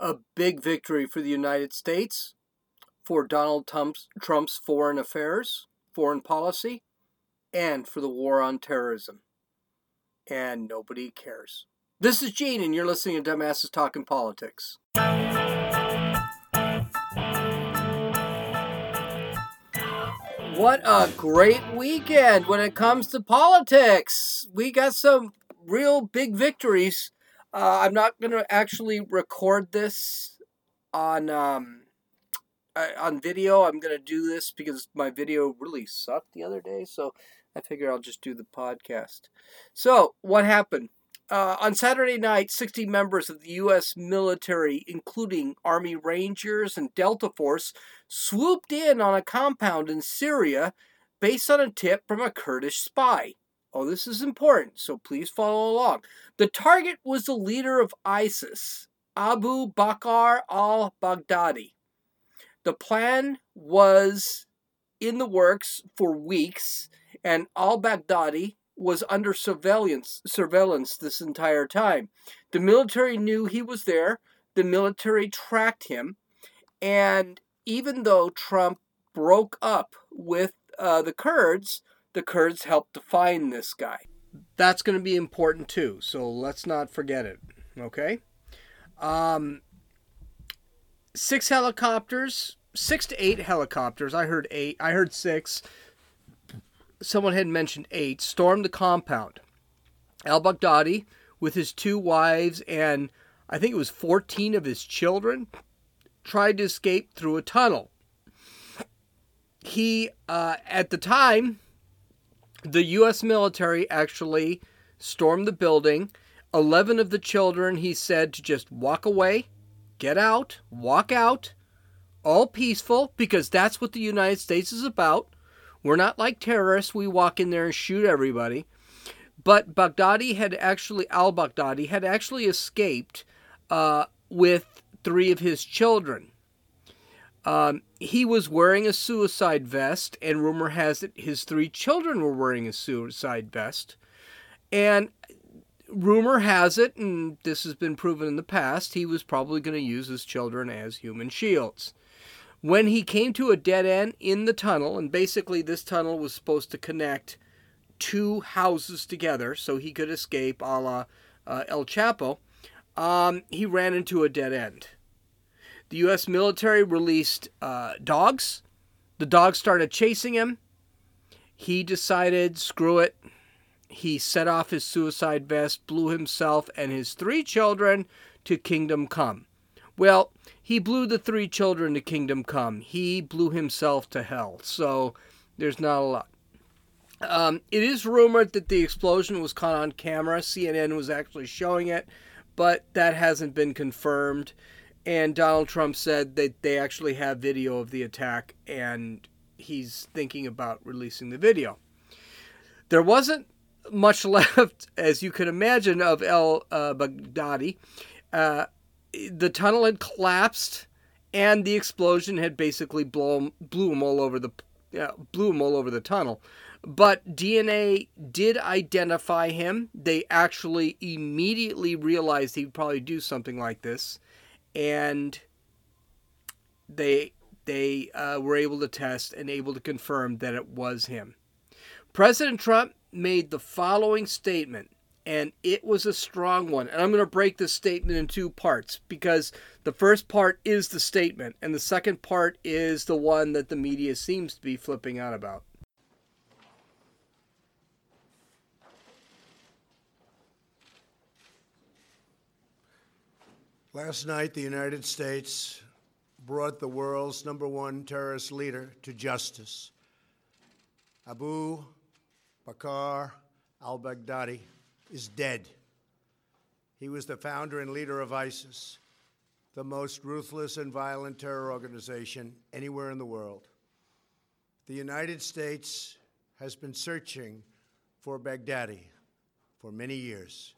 a big victory for the United States, for Donald Trump's, foreign affairs, foreign policy, and for the war on terrorism. And nobody cares. This is Gene, and you're listening to Dumbasses Talking Politics. What a great weekend when it comes to politics. We got some real big victories. Uh, I'm not going to actually record this on um, uh, on video. I'm going to do this because my video really sucked the other day, so I figure I'll just do the podcast. So, what happened? Uh, on Saturday night, 60 members of the U.S. military, including Army Rangers and Delta Force, swooped in on a compound in Syria based on a tip from a Kurdish spy. Oh, this is important, so please follow along. The target was the leader of ISIS, Abu Bakr al Baghdadi. The plan was in the works for weeks, and al Baghdadi was under surveillance surveillance this entire time. The military knew he was there. The military tracked him, and even though Trump broke up with uh, the Kurds, the Kurds helped to find this guy. That's going to be important too, so let's not forget it. Okay? Um, six helicopters, six to eight helicopters. I heard eight. I heard six. Someone had mentioned eight. Stormed the compound. Al Baghdadi, with his two wives and I think it was 14 of his children, tried to escape through a tunnel. He, uh, at the time, the U.S. military actually stormed the building. 11 of the children, he said, to just walk away, get out, walk out, all peaceful, because that's what the United States is about. We're not like terrorists, we walk in there and shoot everybody. But Baghdadi had actually, al Baghdadi had actually escaped uh, with three of his children. Um, he was wearing a suicide vest, and rumor has it his three children were wearing a suicide vest. And rumor has it, and this has been proven in the past, he was probably going to use his children as human shields. When he came to a dead end in the tunnel, and basically this tunnel was supposed to connect two houses together so he could escape a la uh, El Chapo, um, he ran into a dead end. The U.S. military released uh, dogs. The dogs started chasing him. He decided, screw it. He set off his suicide vest, blew himself and his three children to Kingdom Come. Well, he blew the three children to Kingdom Come. He blew himself to hell. So there's not a lot. Um, it is rumored that the explosion was caught on camera. CNN was actually showing it, but that hasn't been confirmed and Donald Trump said that they actually have video of the attack and he's thinking about releasing the video. There wasn't much left, as you can imagine, of El uh, Baghdadi. Uh, the tunnel had collapsed, and the explosion had basically blown blew him all over the uh, blew him all over the tunnel. But DNA did identify him. They actually immediately realized he'd probably do something like this and they they uh, were able to test and able to confirm that it was him. President Trump made the following statement, and it was a strong one. And I'm going to break this statement in two parts because the first part is the statement, and the second part is the one that the media seems to be flipping out about. Last night, the United States brought the world's number one terrorist leader to justice. Abu Bakr al Baghdadi is dead. He was the founder and leader of ISIS, the most ruthless and violent terror organization anywhere in the world. The United States has been searching for Baghdadi for many years.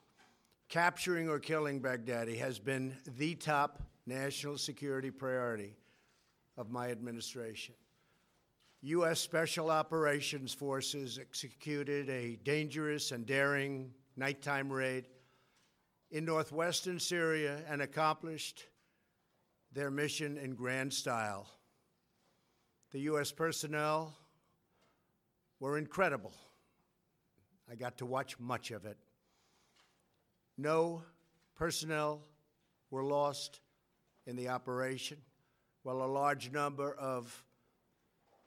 Capturing or killing Baghdadi has been the top national security priority of my administration. U.S. Special Operations Forces executed a dangerous and daring nighttime raid in northwestern Syria and accomplished their mission in grand style. The U.S. personnel were incredible. I got to watch much of it. No personnel were lost in the operation, while a large number of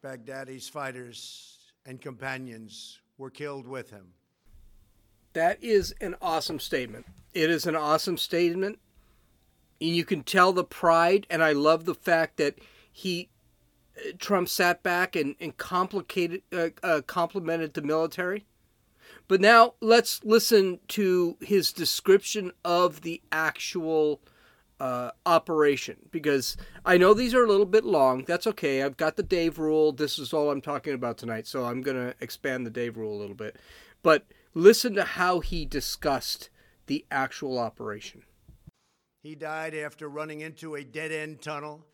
Baghdadi's fighters and companions were killed with him. That is an awesome statement. It is an awesome statement. And you can tell the pride, and I love the fact that he, uh, Trump sat back and, and complicated, uh, uh, complimented the military. But now let's listen to his description of the actual uh, operation because I know these are a little bit long. That's okay. I've got the Dave rule. This is all I'm talking about tonight, so I'm going to expand the Dave rule a little bit. But listen to how he discussed the actual operation. He died after running into a dead end tunnel,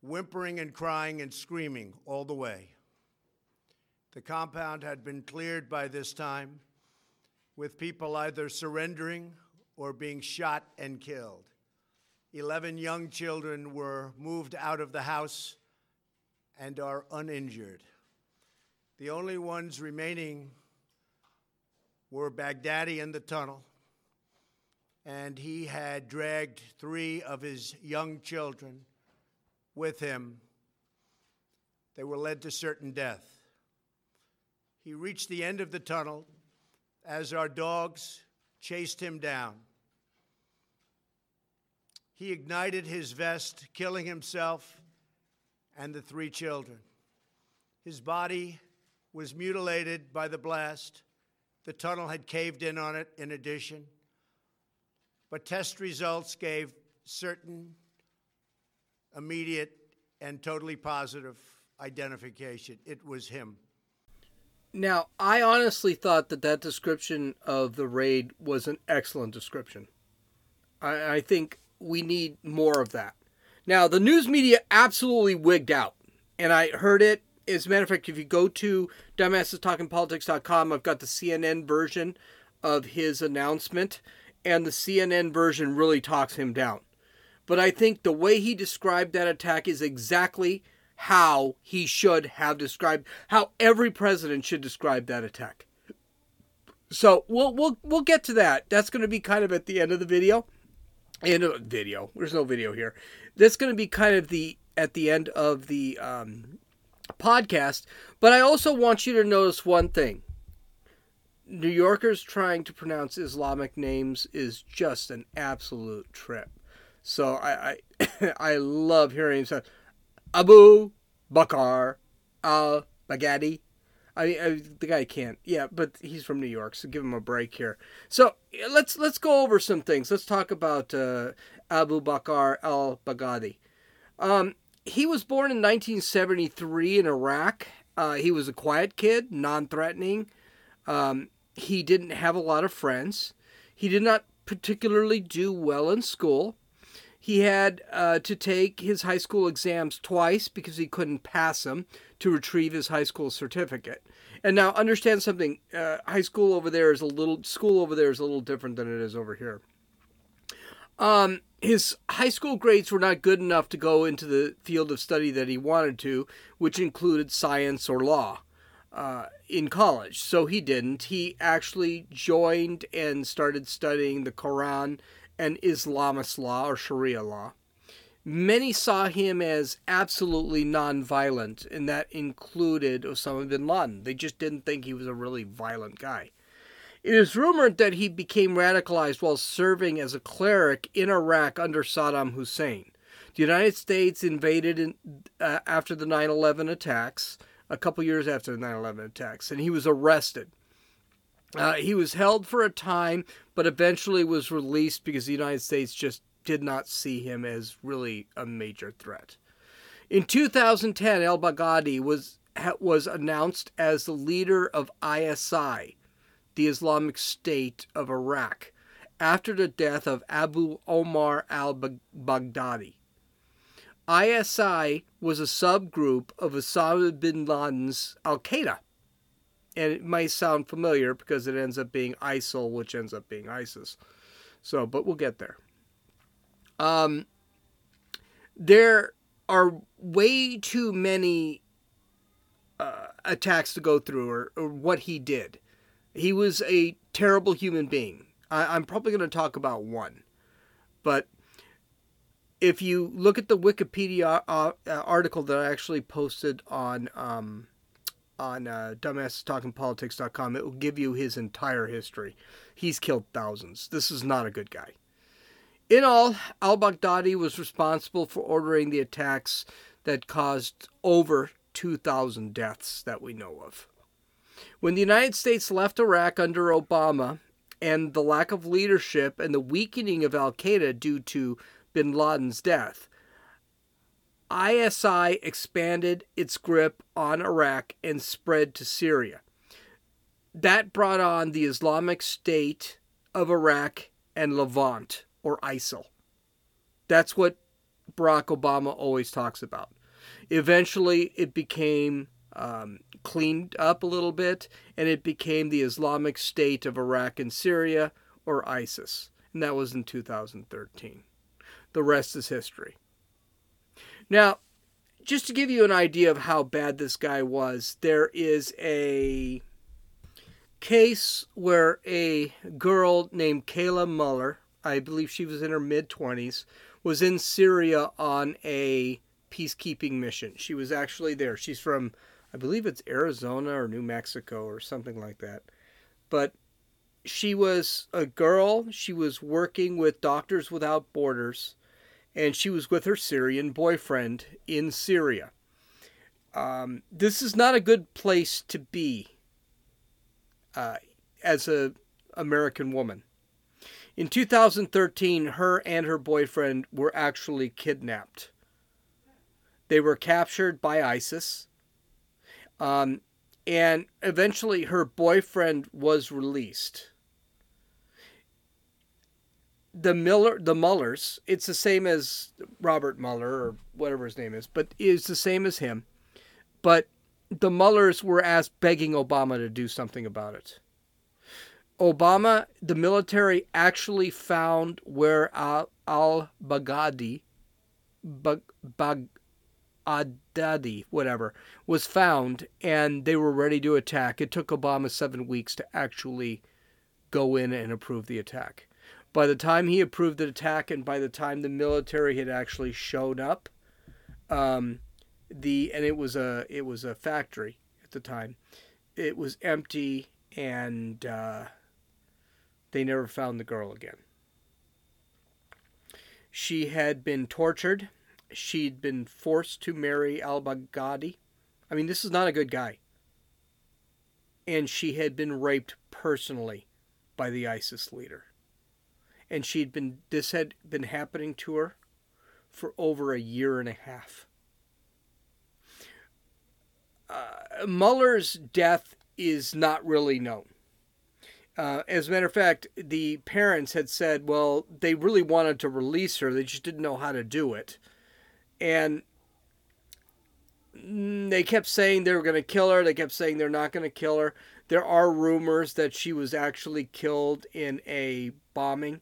whimpering and crying and screaming all the way. The compound had been cleared by this time, with people either surrendering or being shot and killed. 11 young children were moved out of the house and are uninjured. The only ones remaining were Baghdadi in the tunnel, and he had dragged three of his young children with him. They were led to certain death. He reached the end of the tunnel as our dogs chased him down. He ignited his vest, killing himself and the three children. His body was mutilated by the blast. The tunnel had caved in on it, in addition. But test results gave certain, immediate, and totally positive identification. It was him. Now, I honestly thought that that description of the raid was an excellent description. I, I think we need more of that. Now, the news media absolutely wigged out, and I heard it. As a matter of fact, if you go to dumbassestalkingpolitics.com, I've got the CNN version of his announcement, and the CNN version really talks him down. But I think the way he described that attack is exactly how he should have described how every president should describe that attack. So we'll we'll we'll get to that. That's going to be kind of at the end of the video and a video. There's no video here. That's going to be kind of the at the end of the um, podcast. But I also want you to notice one thing. New Yorkers trying to pronounce Islamic names is just an absolute trip. So I I, I love hearing say Abu Bakr al Baghdadi. I, I, the guy can't. Yeah, but he's from New York, so give him a break here. So let's let's go over some things. Let's talk about uh, Abu Bakr al Baghdadi. Um, he was born in 1973 in Iraq. Uh, he was a quiet kid, non-threatening. Um, he didn't have a lot of friends. He did not particularly do well in school. He had uh, to take his high school exams twice because he couldn't pass them to retrieve his high school certificate. And now understand something: uh, high school over there is a little school over there is a little different than it is over here. Um, his high school grades were not good enough to go into the field of study that he wanted to, which included science or law. Uh, in college, so he didn't. He actually joined and started studying the Quran and Islamist law or Sharia law. Many saw him as absolutely nonviolent, and that included Osama bin Laden. They just didn't think he was a really violent guy. It is rumored that he became radicalized while serving as a cleric in Iraq under Saddam Hussein. The United States invaded in, uh, after the 9 11 attacks, a couple years after the 9 11 attacks, and he was arrested. Uh, he was held for a time, but eventually was released because the United States just did not see him as really a major threat. In 2010, El Baghdadi was was announced as the leader of ISI, the Islamic State of Iraq, after the death of Abu Omar al-Baghdadi. ISI was a subgroup of Osama bin Laden's Al Qaeda and it might sound familiar because it ends up being ISIL, which ends up being ISIS. So, but we'll get there. Um, there are way too many uh, attacks to go through or, or what he did. He was a terrible human being. I, I'm probably going to talk about one. But if you look at the Wikipedia uh, article that I actually posted on um, on uh, dumbassestalkingpolitics.com, it will give you his entire history. He's killed thousands. This is not a good guy. In all, al Baghdadi was responsible for ordering the attacks that caused over 2,000 deaths that we know of. When the United States left Iraq under Obama and the lack of leadership and the weakening of Al Qaeda due to bin Laden's death, ISI expanded its grip on Iraq and spread to Syria. That brought on the Islamic State of Iraq and Levant, or ISIL. That's what Barack Obama always talks about. Eventually, it became um, cleaned up a little bit, and it became the Islamic State of Iraq and Syria, or ISIS, and that was in 2013. The rest is history. Now, just to give you an idea of how bad this guy was, there is a case where a girl named Kayla Mueller, I believe she was in her mid 20s, was in Syria on a peacekeeping mission. She was actually there. She's from I believe it's Arizona or New Mexico or something like that. But she was a girl. She was working with Doctors Without Borders, and she was with her Syrian boyfriend in Syria. Um, this is not a good place to be uh, as a American woman. In 2013, her and her boyfriend were actually kidnapped. They were captured by ISIS um, and eventually her boyfriend was released. The Miller, the Mullers, it's the same as Robert Mueller or whatever his name is, but it's the same as him. But the Mullers were asked begging Obama to do something about it. Obama, the military actually found where al Baghdadi, Bag, Bag, whatever, was found and they were ready to attack. It took Obama seven weeks to actually go in and approve the attack. By the time he approved the attack and by the time the military had actually shown up, um, the and it was a it was a factory at the time. It was empty and uh, they never found the girl again. She had been tortured she'd been forced to marry al Baghdadi. I mean, this is not a good guy. And she had been raped personally by the ISIS leader. And she'd been, this had been happening to her for over a year and a half. Uh, Mueller's death is not really known. Uh, as a matter of fact, the parents had said, well, they really wanted to release her, they just didn't know how to do it and they kept saying they were going to kill her. They kept saying they're not going to kill her. There are rumors that she was actually killed in a bombing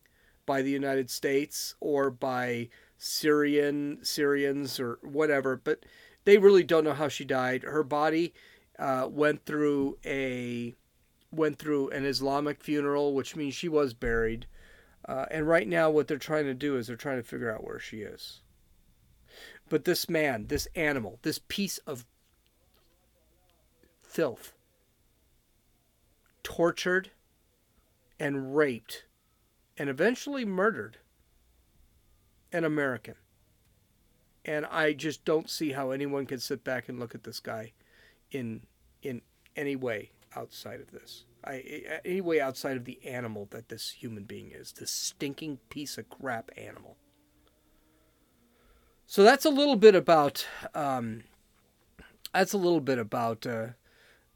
by the United States or by Syrian Syrians or whatever, but they really don't know how she died. Her body uh, went through a went through an Islamic funeral, which means she was buried. Uh, and right now, what they're trying to do is they're trying to figure out where she is. But this man, this animal, this piece of filth, tortured and raped and eventually murdered an American. And I just don't see how anyone can sit back and look at this guy in in any way outside of this. I, any way outside of the animal that this human being is, this stinking piece of crap animal. So that's a little bit about um, that's a little bit about uh,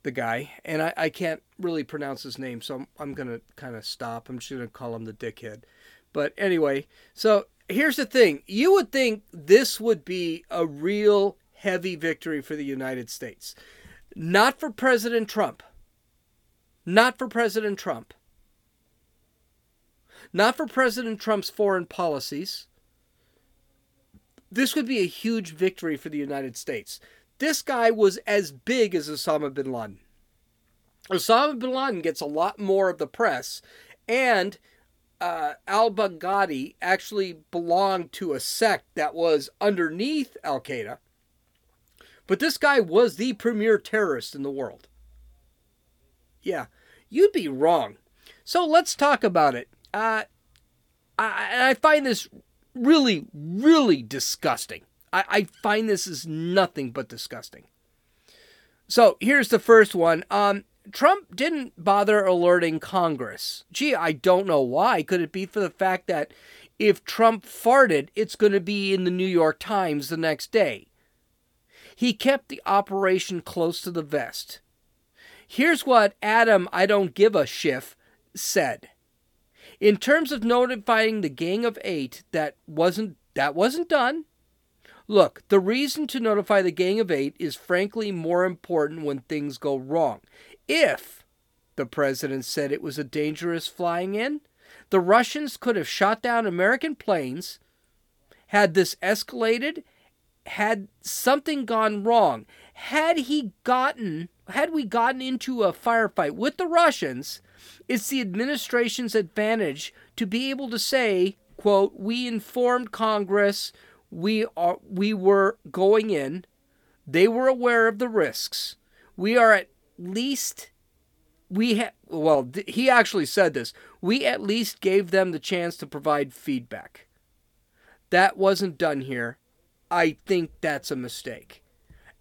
the guy, and I, I can't really pronounce his name, so I'm, I'm gonna kind of stop. I'm just gonna call him the dickhead. But anyway, so here's the thing: you would think this would be a real heavy victory for the United States, not for President Trump, not for President Trump, not for President Trump's foreign policies this would be a huge victory for the United States. This guy was as big as Osama bin Laden. Osama bin Laden gets a lot more of the press, and uh, al Baghdadi actually belonged to a sect that was underneath Al Qaeda. But this guy was the premier terrorist in the world. Yeah, you'd be wrong. So let's talk about it. Uh, I, I find this really, really disgusting. I, I find this is nothing but disgusting. So here's the first one. Um, Trump didn't bother alerting Congress. Gee, I don't know why. Could it be for the fact that if Trump farted, it's going to be in the New York Times the next day? He kept the operation close to the vest. Here's what Adam, I don't give a shiff, said. In terms of notifying the Gang of Eight, that wasn't that wasn't done. Look, the reason to notify the Gang of Eight is frankly more important when things go wrong. If the president said it was a dangerous flying in, the Russians could have shot down American planes. Had this escalated, had something gone wrong, had he gotten had we gotten into a firefight with the Russians, it's the administration's advantage to be able to say, quote, we informed Congress we are we were going in. They were aware of the risks. We are at least we ha- well th- he actually said this. We at least gave them the chance to provide feedback. That wasn't done here. I think that's a mistake.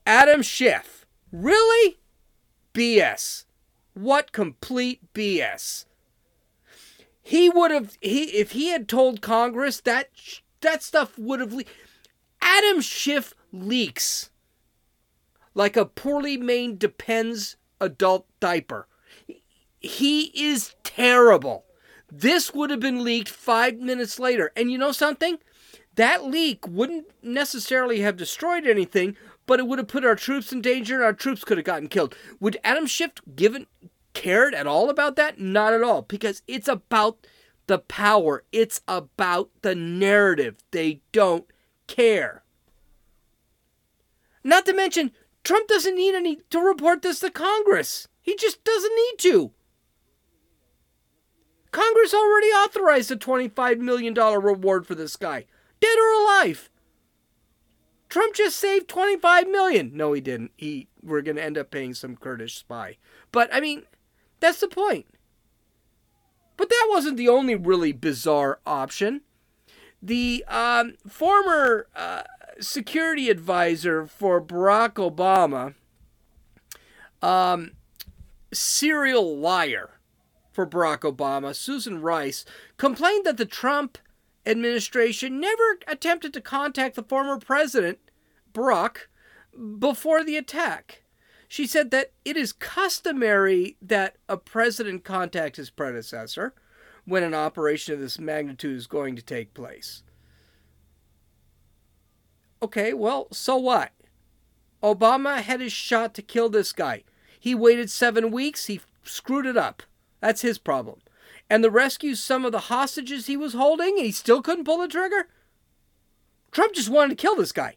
Adam Schiff. Really? BS. What complete BS. He would have he if he had told Congress that that stuff would have Adam Schiff leaks like a poorly made depends adult diaper. He is terrible. This would have been leaked 5 minutes later. And you know something? That leak wouldn't necessarily have destroyed anything, but it would have put our troops in danger and our troops could have gotten killed. Would Adam Schiff given cared at all about that? Not at all, because it's about the power. It's about the narrative. They don't care. Not to mention, Trump doesn't need any to report this to Congress. He just doesn't need to. Congress already authorized a $25 million reward for this guy, dead or alive. Trump just saved 25 million. No, he didn't. He we're going to end up paying some Kurdish spy. But I mean, that's the point. But that wasn't the only really bizarre option. The um, former uh, security advisor for Barack Obama, um, serial liar for Barack Obama, Susan Rice, complained that the Trump administration never attempted to contact the former president, Barack, before the attack. She said that it is customary that a president contact his predecessor when an operation of this magnitude is going to take place. Okay, well, so what? Obama had his shot to kill this guy. He waited seven weeks, he screwed it up. That's his problem. And the rescue some of the hostages he was holding, he still couldn't pull the trigger? Trump just wanted to kill this guy.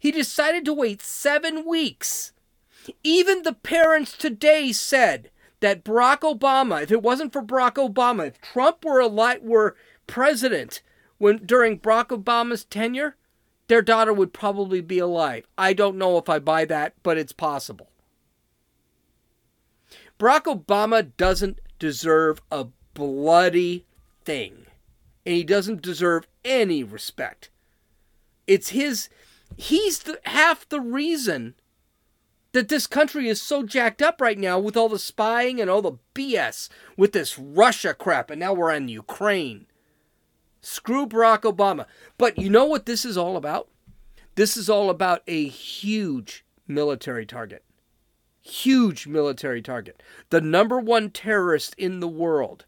He decided to wait seven weeks. Even the parents today said that Barack Obama, if it wasn't for Barack Obama, if Trump were alive, were president when during Barack Obama's tenure, their daughter would probably be alive. I don't know if I buy that, but it's possible. Barack Obama doesn't deserve a bloody thing. And he doesn't deserve any respect. It's his he's the, half the reason that this country is so jacked up right now with all the spying and all the BS with this Russia crap and now we're in Ukraine. Screw Barack Obama. But you know what this is all about? This is all about a huge military target. Huge military target. The number one terrorist in the world.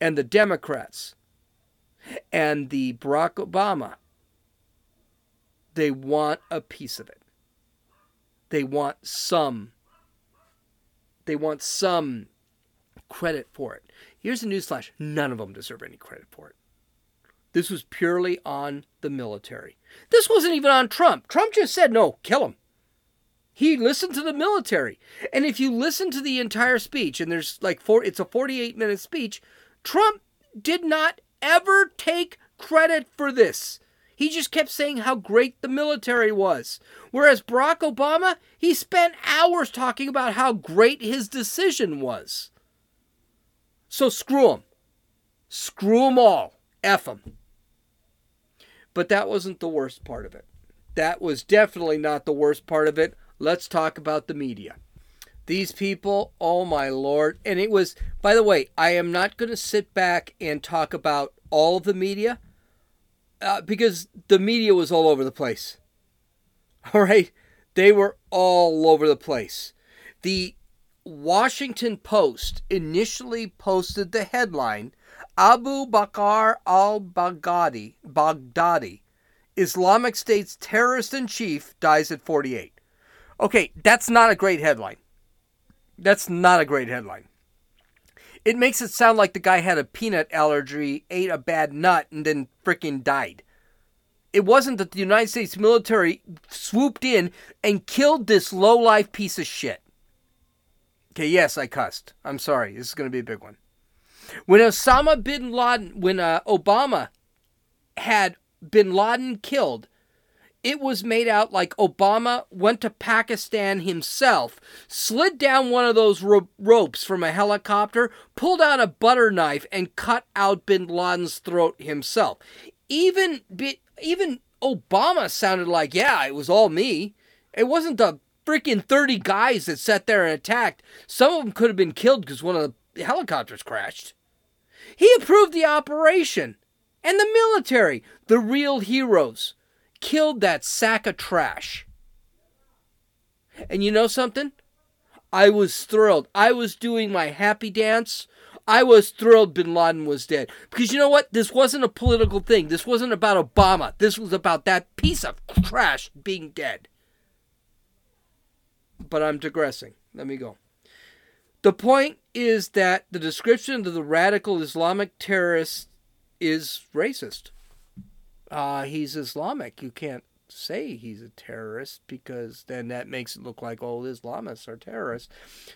And the Democrats and the Barack Obama, they want a piece of it. They want some. They want some credit for it. Here's a newsflash none of them deserve any credit for it. This was purely on the military. This wasn't even on Trump. Trump just said, no, kill him. He listened to the military. And if you listen to the entire speech, and there's like four, it's a 48 minute speech, Trump did not ever take credit for this. He just kept saying how great the military was. Whereas Barack Obama, he spent hours talking about how great his decision was. So screw him. Screw them all. F them. But that wasn't the worst part of it. That was definitely not the worst part of it. Let's talk about the media. These people, oh my lord. And it was, by the way, I am not going to sit back and talk about all of the media uh, because the media was all over the place. All right? They were all over the place. The Washington Post initially posted the headline Abu Bakr al Baghdadi, Islamic State's terrorist in chief, dies at 48. Okay, that's not a great headline. That's not a great headline. It makes it sound like the guy had a peanut allergy, ate a bad nut, and then freaking died. It wasn't that the United States military swooped in and killed this low life piece of shit. Okay, yes, I cussed. I'm sorry. This is going to be a big one. When Osama bin Laden, when uh, Obama had bin Laden killed, it was made out like Obama went to Pakistan himself, slid down one of those ro- ropes from a helicopter, pulled out a butter knife, and cut out bin Laden's throat himself. Even even Obama sounded like, yeah, it was all me. It wasn't the freaking 30 guys that sat there and attacked. Some of them could have been killed because one of the helicopters crashed. He approved the operation. And the military, the real heroes, killed that sack of trash. And you know something? I was thrilled. I was doing my happy dance. I was thrilled bin Laden was dead. Because you know what? This wasn't a political thing. This wasn't about Obama. This was about that piece of trash being dead. But I'm digressing. Let me go. The point is that the description of the radical Islamic terrorist is racist uh, he's Islamic. You can't say he's a terrorist because then that makes it look like all Islamists are terrorists.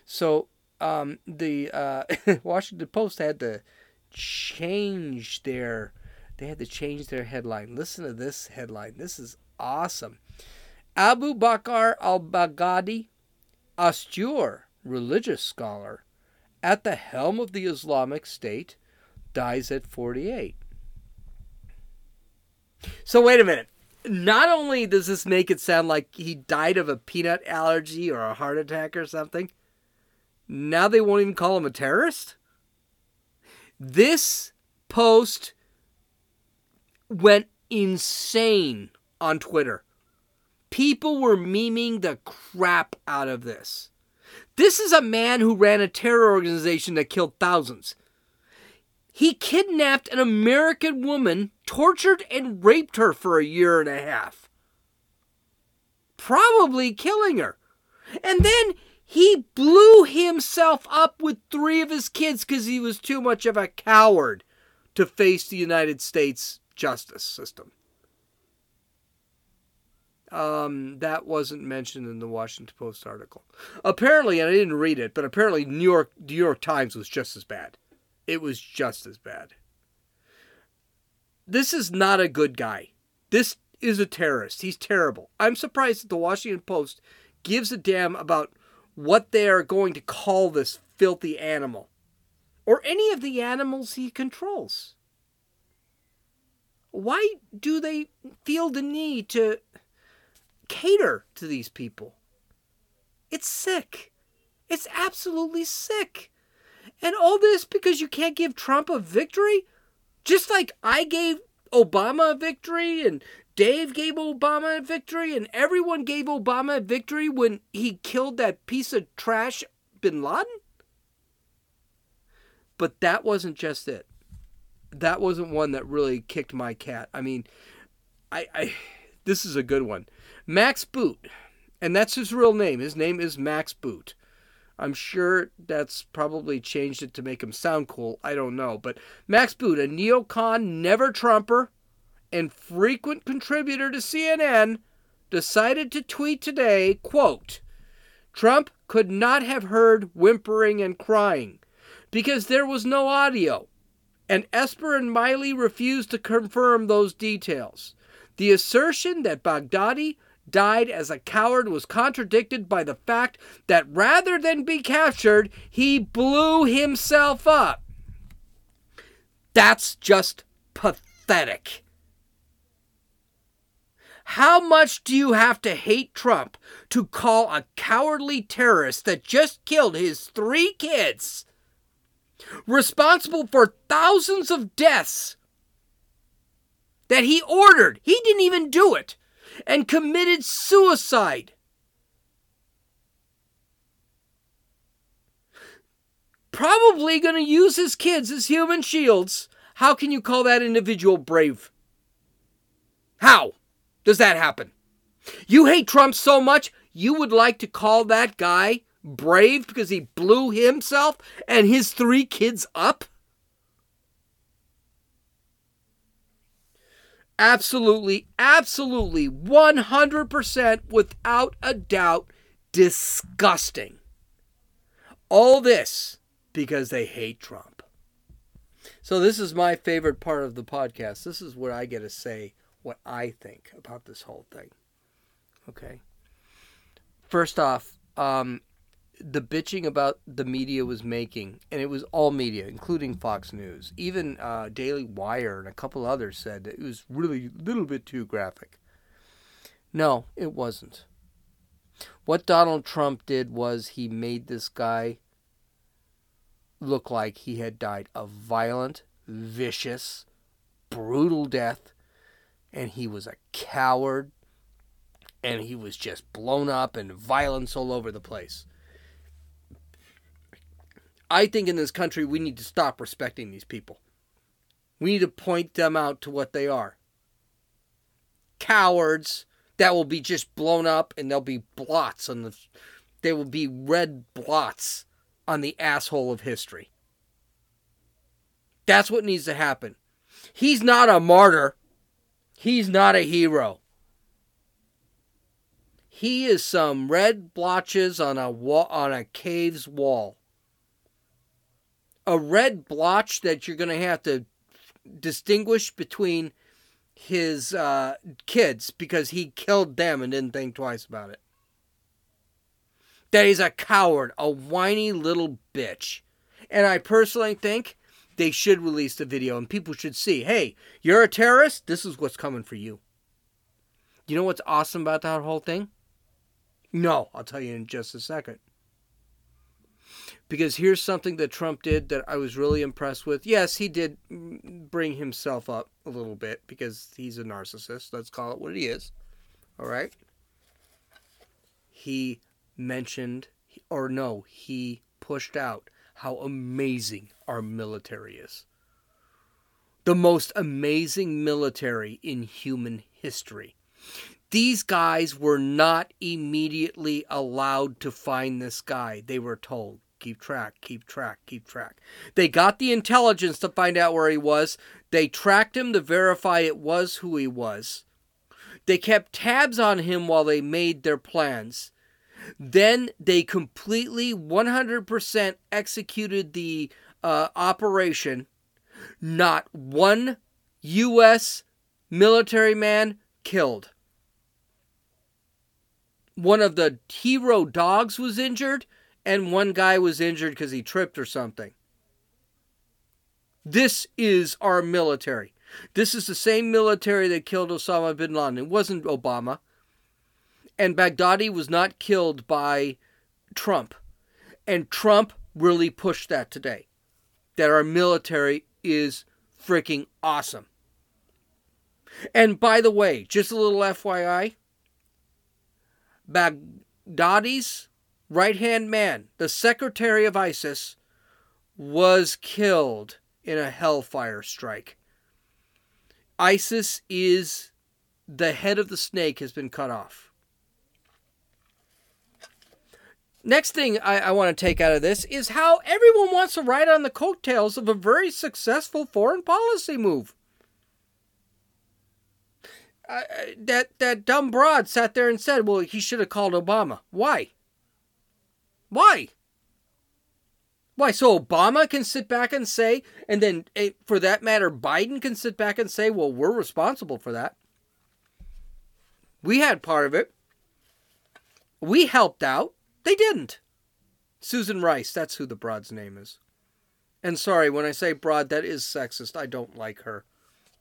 So um, the uh, Washington Post had to change their they had to change their headline. Listen to this headline. This is awesome. Abu Bakr al-Baghdadi, austere religious scholar, at the helm of the Islamic State, dies at 48. So wait a minute. Not only does this make it sound like he died of a peanut allergy or a heart attack or something, now they won't even call him a terrorist? This post went insane on Twitter. People were memeing the crap out of this. This is a man who ran a terror organization that killed thousands. He kidnapped an American woman, tortured and raped her for a year and a half, probably killing her. And then he blew himself up with three of his kids because he was too much of a coward to face the United States justice system. Um, that wasn't mentioned in the Washington Post article. Apparently, and I didn't read it, but apparently New York New York Times was just as bad it was just as bad. This is not a good guy. This is a terrorist. He's terrible. I'm surprised that the Washington Post gives a damn about what they are going to call this filthy animal or any of the animals he controls. Why do they feel the need to cater to these people? It's sick. It's absolutely sick. And all this because you can't give Trump a victory? Just like I gave Obama a victory and Dave gave Obama a victory and everyone gave Obama a victory when he killed that piece of trash bin Laden? But that wasn't just it. That wasn't one that really kicked my cat. I mean, I, I this is a good one. Max Boot, and that's his real name. His name is Max Boot. I'm sure that's probably changed it to make him sound cool. I don't know. But Max Boot, a neocon, never Trumper, and frequent contributor to CNN, decided to tweet today, quote, Trump could not have heard whimpering and crying because there was no audio, and Esper and Milley refused to confirm those details. The assertion that Baghdadi died as a coward was contradicted by the fact that rather than be captured, he blew himself up. That's just pathetic. How much do you have to hate Trump to call a cowardly terrorist that just killed his three kids, responsible for thousands of deaths that he ordered? He didn't even do it and committed suicide. Probably going to use his kids as human shields. How can you call that individual brave? How does that happen? You hate Trump so much, you would like to call that guy brave because he blew himself and his three kids up? Absolutely, absolutely, 100% without a doubt, disgusting. All this because they hate Trump. So, this is my favorite part of the podcast. This is where I get to say what I think about this whole thing. Okay. First off, um, the bitching about the media was making, and it was all media, including Fox News. Even uh, Daily Wire and a couple others said that it was really a little bit too graphic. No, it wasn't. What Donald Trump did was he made this guy look like he had died a violent, vicious, brutal death, and he was a coward, and he was just blown up and violence all over the place. I think in this country we need to stop respecting these people. We need to point them out to what they are. Cowards that will be just blown up and there'll be blots on the they will be red blots on the asshole of history. That's what needs to happen. He's not a martyr. He's not a hero. He is some red blotches on a wall, on a cave's wall a red blotch that you're going to have to distinguish between his uh, kids because he killed them and didn't think twice about it. That he's a coward, a whiny little bitch. And I personally think they should release the video and people should see hey, you're a terrorist, this is what's coming for you. You know what's awesome about that whole thing? No, I'll tell you in just a second because here's something that Trump did that I was really impressed with. Yes, he did bring himself up a little bit because he's a narcissist. Let's call it what he is. All right. He mentioned, or no, he pushed out how amazing our military is. The most amazing military in human history. These guys were not immediately allowed to find this guy. They were told, keep track, keep track, keep track. They got the intelligence to find out where he was. They tracked him to verify it was who he was. They kept tabs on him while they made their plans. Then they completely 100% executed the uh, operation. Not one U.S. military man killed. One of the hero dogs was injured and one guy was injured because he tripped or something. This is our military. This is the same military that killed Osama bin Laden. It wasn't Obama. And Baghdadi was not killed by Trump. And Trump really pushed that today. That our military is freaking awesome. And by the way, just a little FYI Baghdadi's right hand man, the secretary of ISIS, was killed in a hellfire strike. ISIS is the head of the snake has been cut off. Next thing I, I want to take out of this is how everyone wants to ride on the coattails of a very successful foreign policy move. Uh, that that dumb broad sat there and said, "Well, he should have called Obama." Why? Why? Why? So Obama can sit back and say, and then eh, for that matter, Biden can sit back and say, "Well, we're responsible for that. We had part of it. We helped out. They didn't." Susan Rice, that's who the broad's name is. And sorry, when I say broad, that is sexist. I don't like her.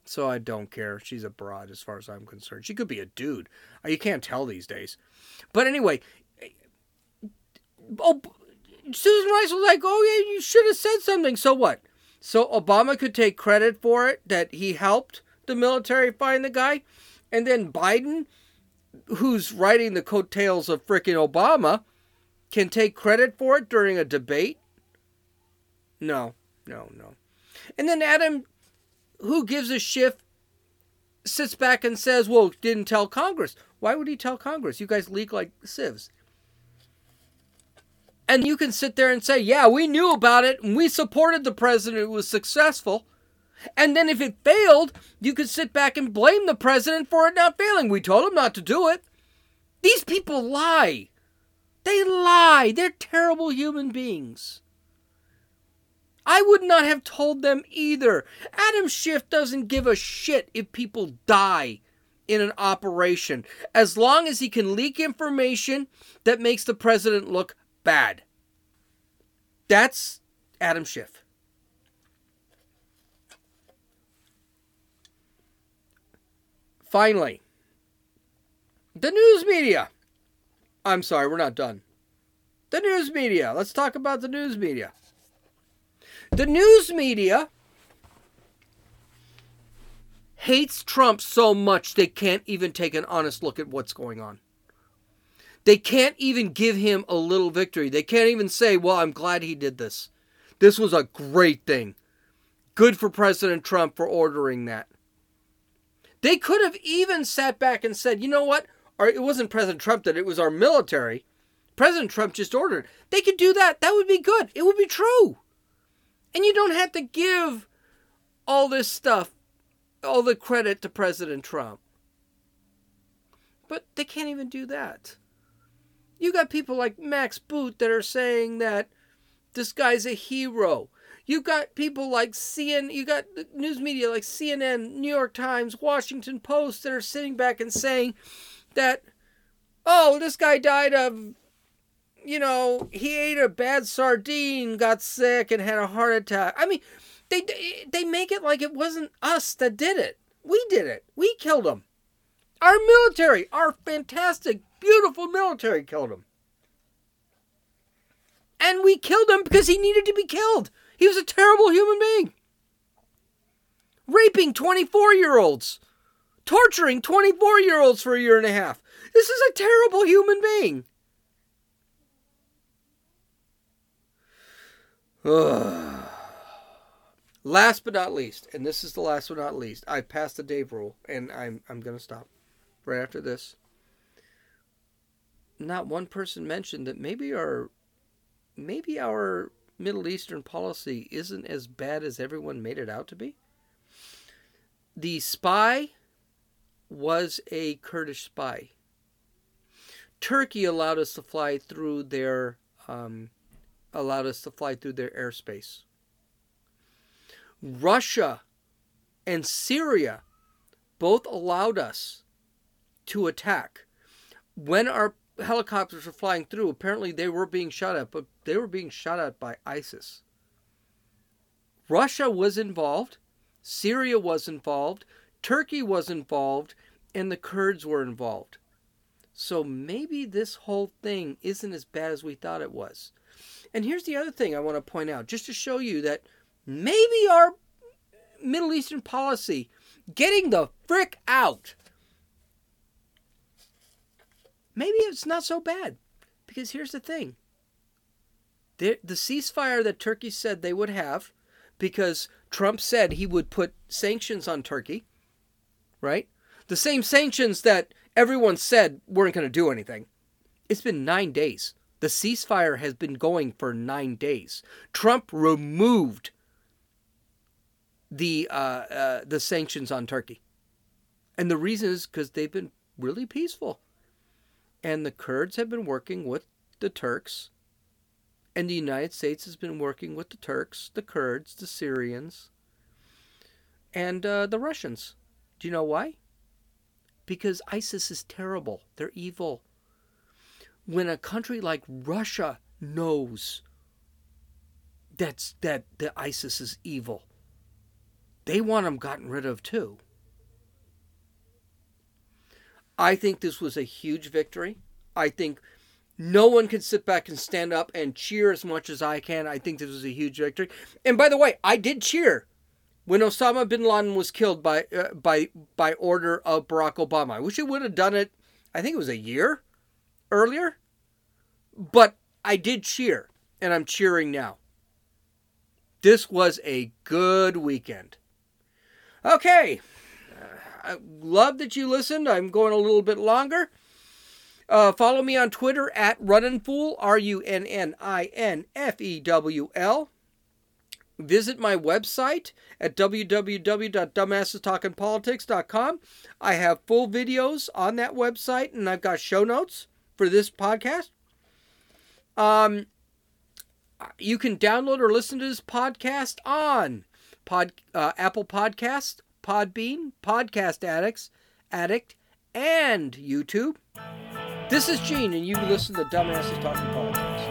So I don't care. She's a broad as far as I'm concerned. She could be a dude. You can't tell these days. But anyway, oh, Susan Rice was like, "Oh yeah, you should have said something." So what? So Obama could take credit for it that he helped the military find the guy, and then Biden, who's riding the coattails of frickin' Obama, can take credit for it during a debate. No, no, no. And then Adam who gives a shift sits back and says, well, didn't tell Congress. Why would he tell Congress? You guys leak like sieves. And you can sit there and say, yeah, we knew about it and we supported the president. It was successful. And then if it failed, you could sit back and blame the president for it not failing. We told him not to do it. These people lie. They lie. They're terrible human beings. I would not have told them either. Adam Schiff doesn't give a shit if people die in an operation as long as he can leak information that makes the president look bad. That's Adam Schiff. Finally, the news media. I'm sorry, we're not done. The news media. Let's talk about the news media. The news media hates Trump so much they can't even take an honest look at what's going on. They can't even give him a little victory. They can't even say, well, I'm glad he did this. This was a great thing. Good for President Trump for ordering that. They could have even sat back and said, you know what? It wasn't President Trump that it was our military. President Trump just ordered. They could do that. That would be good. It would be true. And you don't have to give all this stuff, all the credit to President Trump. But they can't even do that. You got people like Max Boot that are saying that this guy's a hero. You got people like CNN, you got news media like CNN, New York Times, Washington Post that are sitting back and saying that, oh, this guy died of you know, he ate a bad sardine, got sick, and had a heart attack. I mean, they they make it like it wasn't us that did it. We did it. We killed him. Our military, our fantastic, beautiful military, killed him. And we killed him because he needed to be killed. He was a terrible human being. Raping 24 year olds, torturing 24 year olds for a year and a half. This is a terrible human being. last but not least, and this is the last but not least, I passed the Dave rule, and I'm I'm gonna stop right after this. Not one person mentioned that maybe our maybe our Middle Eastern policy isn't as bad as everyone made it out to be. The spy was a Kurdish spy. Turkey allowed us to fly through their um, allowed us to fly through their airspace. Russia and Syria both allowed us to attack. When our helicopters were flying through, apparently they were being shot at, but they were being shot at by ISIS. Russia was involved, Syria was involved, Turkey was involved, and the Kurds were involved. So maybe this whole thing isn't as bad as we thought it was. And here's the other thing I want to point out, just to show you that maybe our Middle Eastern policy, getting the frick out, maybe it's not so bad. Because here's the thing the, the ceasefire that Turkey said they would have, because Trump said he would put sanctions on Turkey, right? The same sanctions that everyone said weren't going to do anything. It's been nine days. The ceasefire has been going for nine days. Trump removed the uh, uh, the sanctions on Turkey, and the reason is because they've been really peaceful, and the Kurds have been working with the Turks, and the United States has been working with the Turks, the Kurds, the Syrians, and uh, the Russians. Do you know why? Because ISIS is terrible. They're evil. When a country like Russia knows that's that that ISIS is evil, they want them gotten rid of too. I think this was a huge victory. I think no one can sit back and stand up and cheer as much as I can. I think this was a huge victory. And by the way, I did cheer when Osama bin Laden was killed by uh, by by order of Barack Obama. I wish he would have done it. I think it was a year earlier, but I did cheer, and I'm cheering now. This was a good weekend. Okay, I love that you listened. I'm going a little bit longer. Uh, follow me on Twitter at Runninfewl, R U N N I N F E W L. Visit my website at www.dumbassestalkingpolitics.com. I have full videos on that website, and I've got show notes for this podcast. Um, you can download or listen to this podcast on Pod, uh, Apple Podcast, Podbean, Podcast Addicts, Addict, and YouTube. This is Gene, and you listen to Dumbasses Talking Politics.